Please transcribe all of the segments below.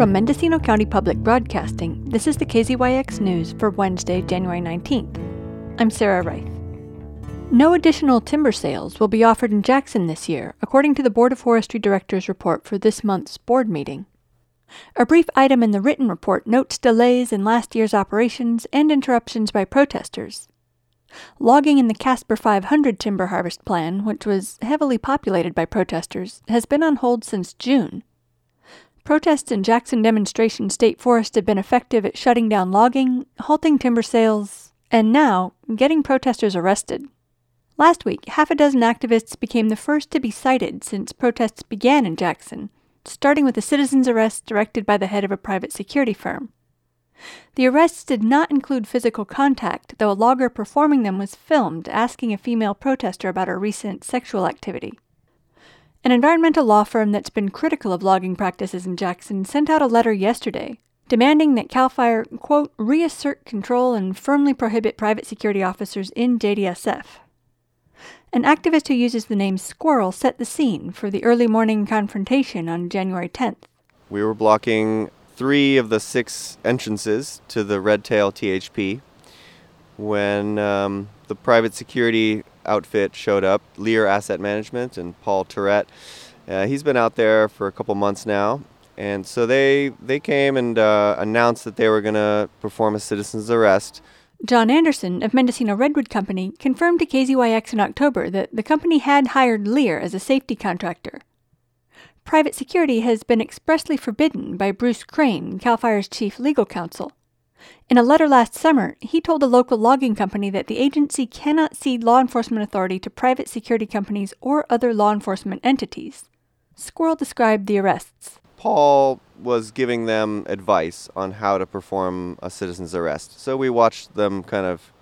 From Mendocino County Public Broadcasting, this is the KZYX News for Wednesday, January 19th. I'm Sarah Reith. No additional timber sales will be offered in Jackson this year, according to the Board of Forestry Directors report for this month's board meeting. A brief item in the written report notes delays in last year's operations and interruptions by protesters. Logging in the Caspar 500 timber harvest plan, which was heavily populated by protesters, has been on hold since June. Protests in Jackson Demonstration State Forest have been effective at shutting down logging, halting timber sales, and now getting protesters arrested. Last week, half a dozen activists became the first to be cited since protests began in Jackson, starting with a citizen's arrest directed by the head of a private security firm. The arrests did not include physical contact, though a logger performing them was filmed asking a female protester about her recent sexual activity. An environmental law firm that's been critical of logging practices in Jackson sent out a letter yesterday demanding that CAL FIRE, quote, reassert control and firmly prohibit private security officers in JDSF. An activist who uses the name Squirrel set the scene for the early morning confrontation on January 10th. We were blocking three of the six entrances to the Redtail THP when um, the private security outfit showed up, Lear Asset Management and Paul Tourette. Uh, he's been out there for a couple months now, and so they they came and uh, announced that they were going to perform a citizen's arrest. John Anderson of Mendocino Redwood Company confirmed to KZYX in October that the company had hired Lear as a safety contractor. Private security has been expressly forbidden by Bruce Crane, CAL FIRE's chief legal counsel. In a letter last summer, he told a local logging company that the agency cannot cede law enforcement authority to private security companies or other law enforcement entities. Squirrel described the arrests. Paul was giving them advice on how to perform a citizen's arrest. So we watched them kind of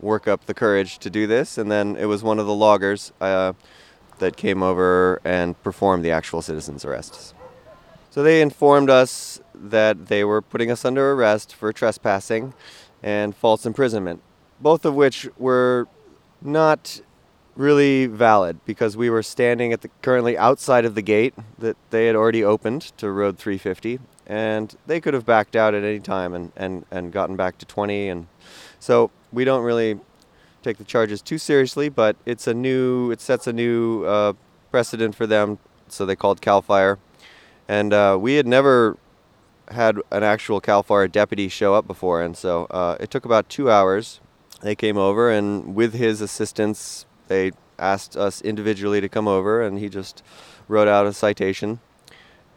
work up the courage to do this, and then it was one of the loggers uh, that came over and performed the actual citizen's arrests. So they informed us that they were putting us under arrest for trespassing and false imprisonment, both of which were not really valid because we were standing at the currently outside of the gate that they had already opened to road 350 and they could have backed out at any time and, and, and gotten back to 20 and so we don't really take the charges too seriously but it's a new it sets a new uh, precedent for them so they called cal fire. And uh, we had never had an actual cal fire deputy show up before and so uh, it took about two hours they came over and with his assistance they asked us individually to come over, and he just wrote out a citation,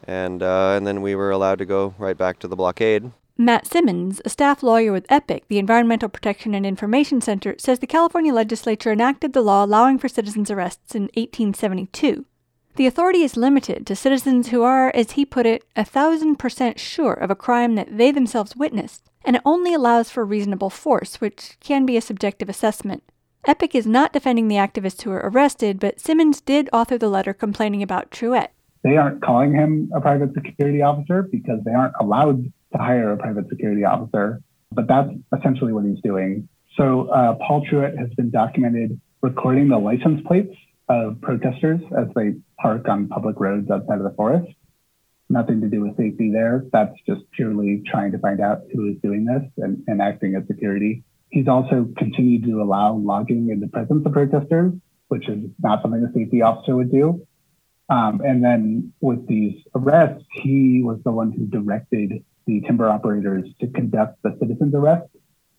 and uh, and then we were allowed to go right back to the blockade. Matt Simmons, a staff lawyer with EPIC, the Environmental Protection and Information Center, says the California legislature enacted the law allowing for citizens' arrests in 1872. The authority is limited to citizens who are, as he put it, a thousand percent sure of a crime that they themselves witnessed, and it only allows for reasonable force, which can be a subjective assessment. Epic is not defending the activists who were arrested, but Simmons did author the letter complaining about Truett. They aren't calling him a private security officer because they aren't allowed to hire a private security officer, but that's essentially what he's doing. So uh, Paul Truett has been documented recording the license plates of protesters as they park on public roads outside of the forest. Nothing to do with safety there. That's just purely trying to find out who is doing this and, and acting as security. He's also continued to allow logging in the presence of protesters, which is not something a safety officer would do. Um, and then with these arrests, he was the one who directed the timber operators to conduct the citizen's arrest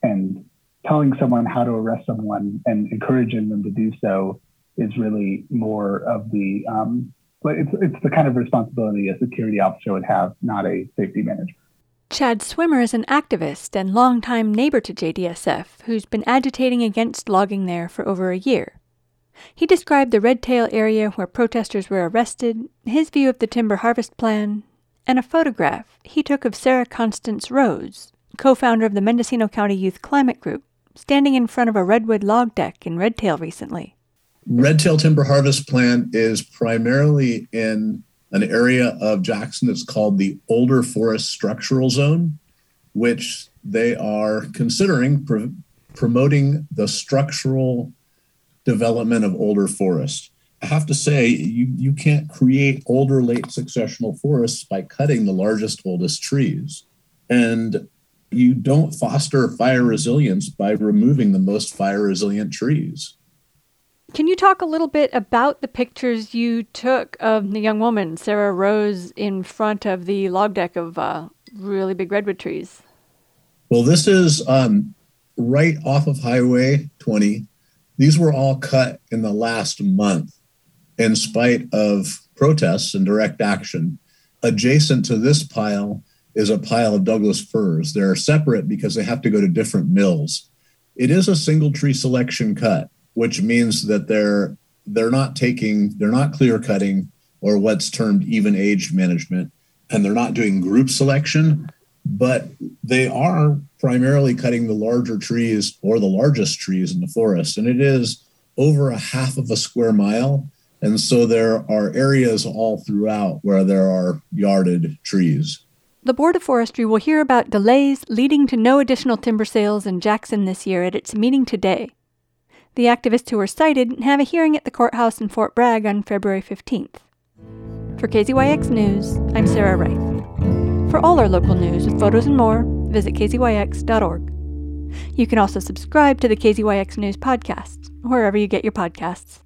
and telling someone how to arrest someone and encouraging them to do so is really more of the um, but it's, it's the kind of responsibility a security officer would have, not a safety manager. Chad Swimmer is an activist and longtime neighbor to JDSF who's been agitating against logging there for over a year. He described the Redtail area where protesters were arrested, his view of the timber harvest plan, and a photograph he took of Sarah Constance Rose, co founder of the Mendocino County Youth Climate Group, standing in front of a redwood log deck in Redtail recently. Redtail Timber Harvest Plan is primarily in an area of Jackson that's called the Older Forest Structural Zone, which they are considering promoting the structural development of older forests. I have to say, you, you can't create older late successional forests by cutting the largest, oldest trees. And you don't foster fire resilience by removing the most fire resilient trees. Can you talk a little bit about the pictures you took of the young woman, Sarah Rose, in front of the log deck of uh, really big redwood trees? Well, this is um, right off of Highway 20. These were all cut in the last month in spite of protests and direct action. Adjacent to this pile is a pile of Douglas firs. They're separate because they have to go to different mills. It is a single tree selection cut, which means that they're they're not taking they're not clear cutting or what's termed even age management and they're not doing group selection but they are primarily cutting the larger trees or the largest trees in the forest. And it is over a half of a square mile. And so there are areas all throughout where there are yarded trees. The Board of Forestry will hear about delays leading to no additional timber sales in Jackson this year at its meeting today. The activists who were cited have a hearing at the courthouse in Fort Bragg on February 15th. For KZYX News, I'm Sarah Reith. For all our local news with photos and more, visit kzyx.org. You can also subscribe to the KZYX News podcast, wherever you get your podcasts.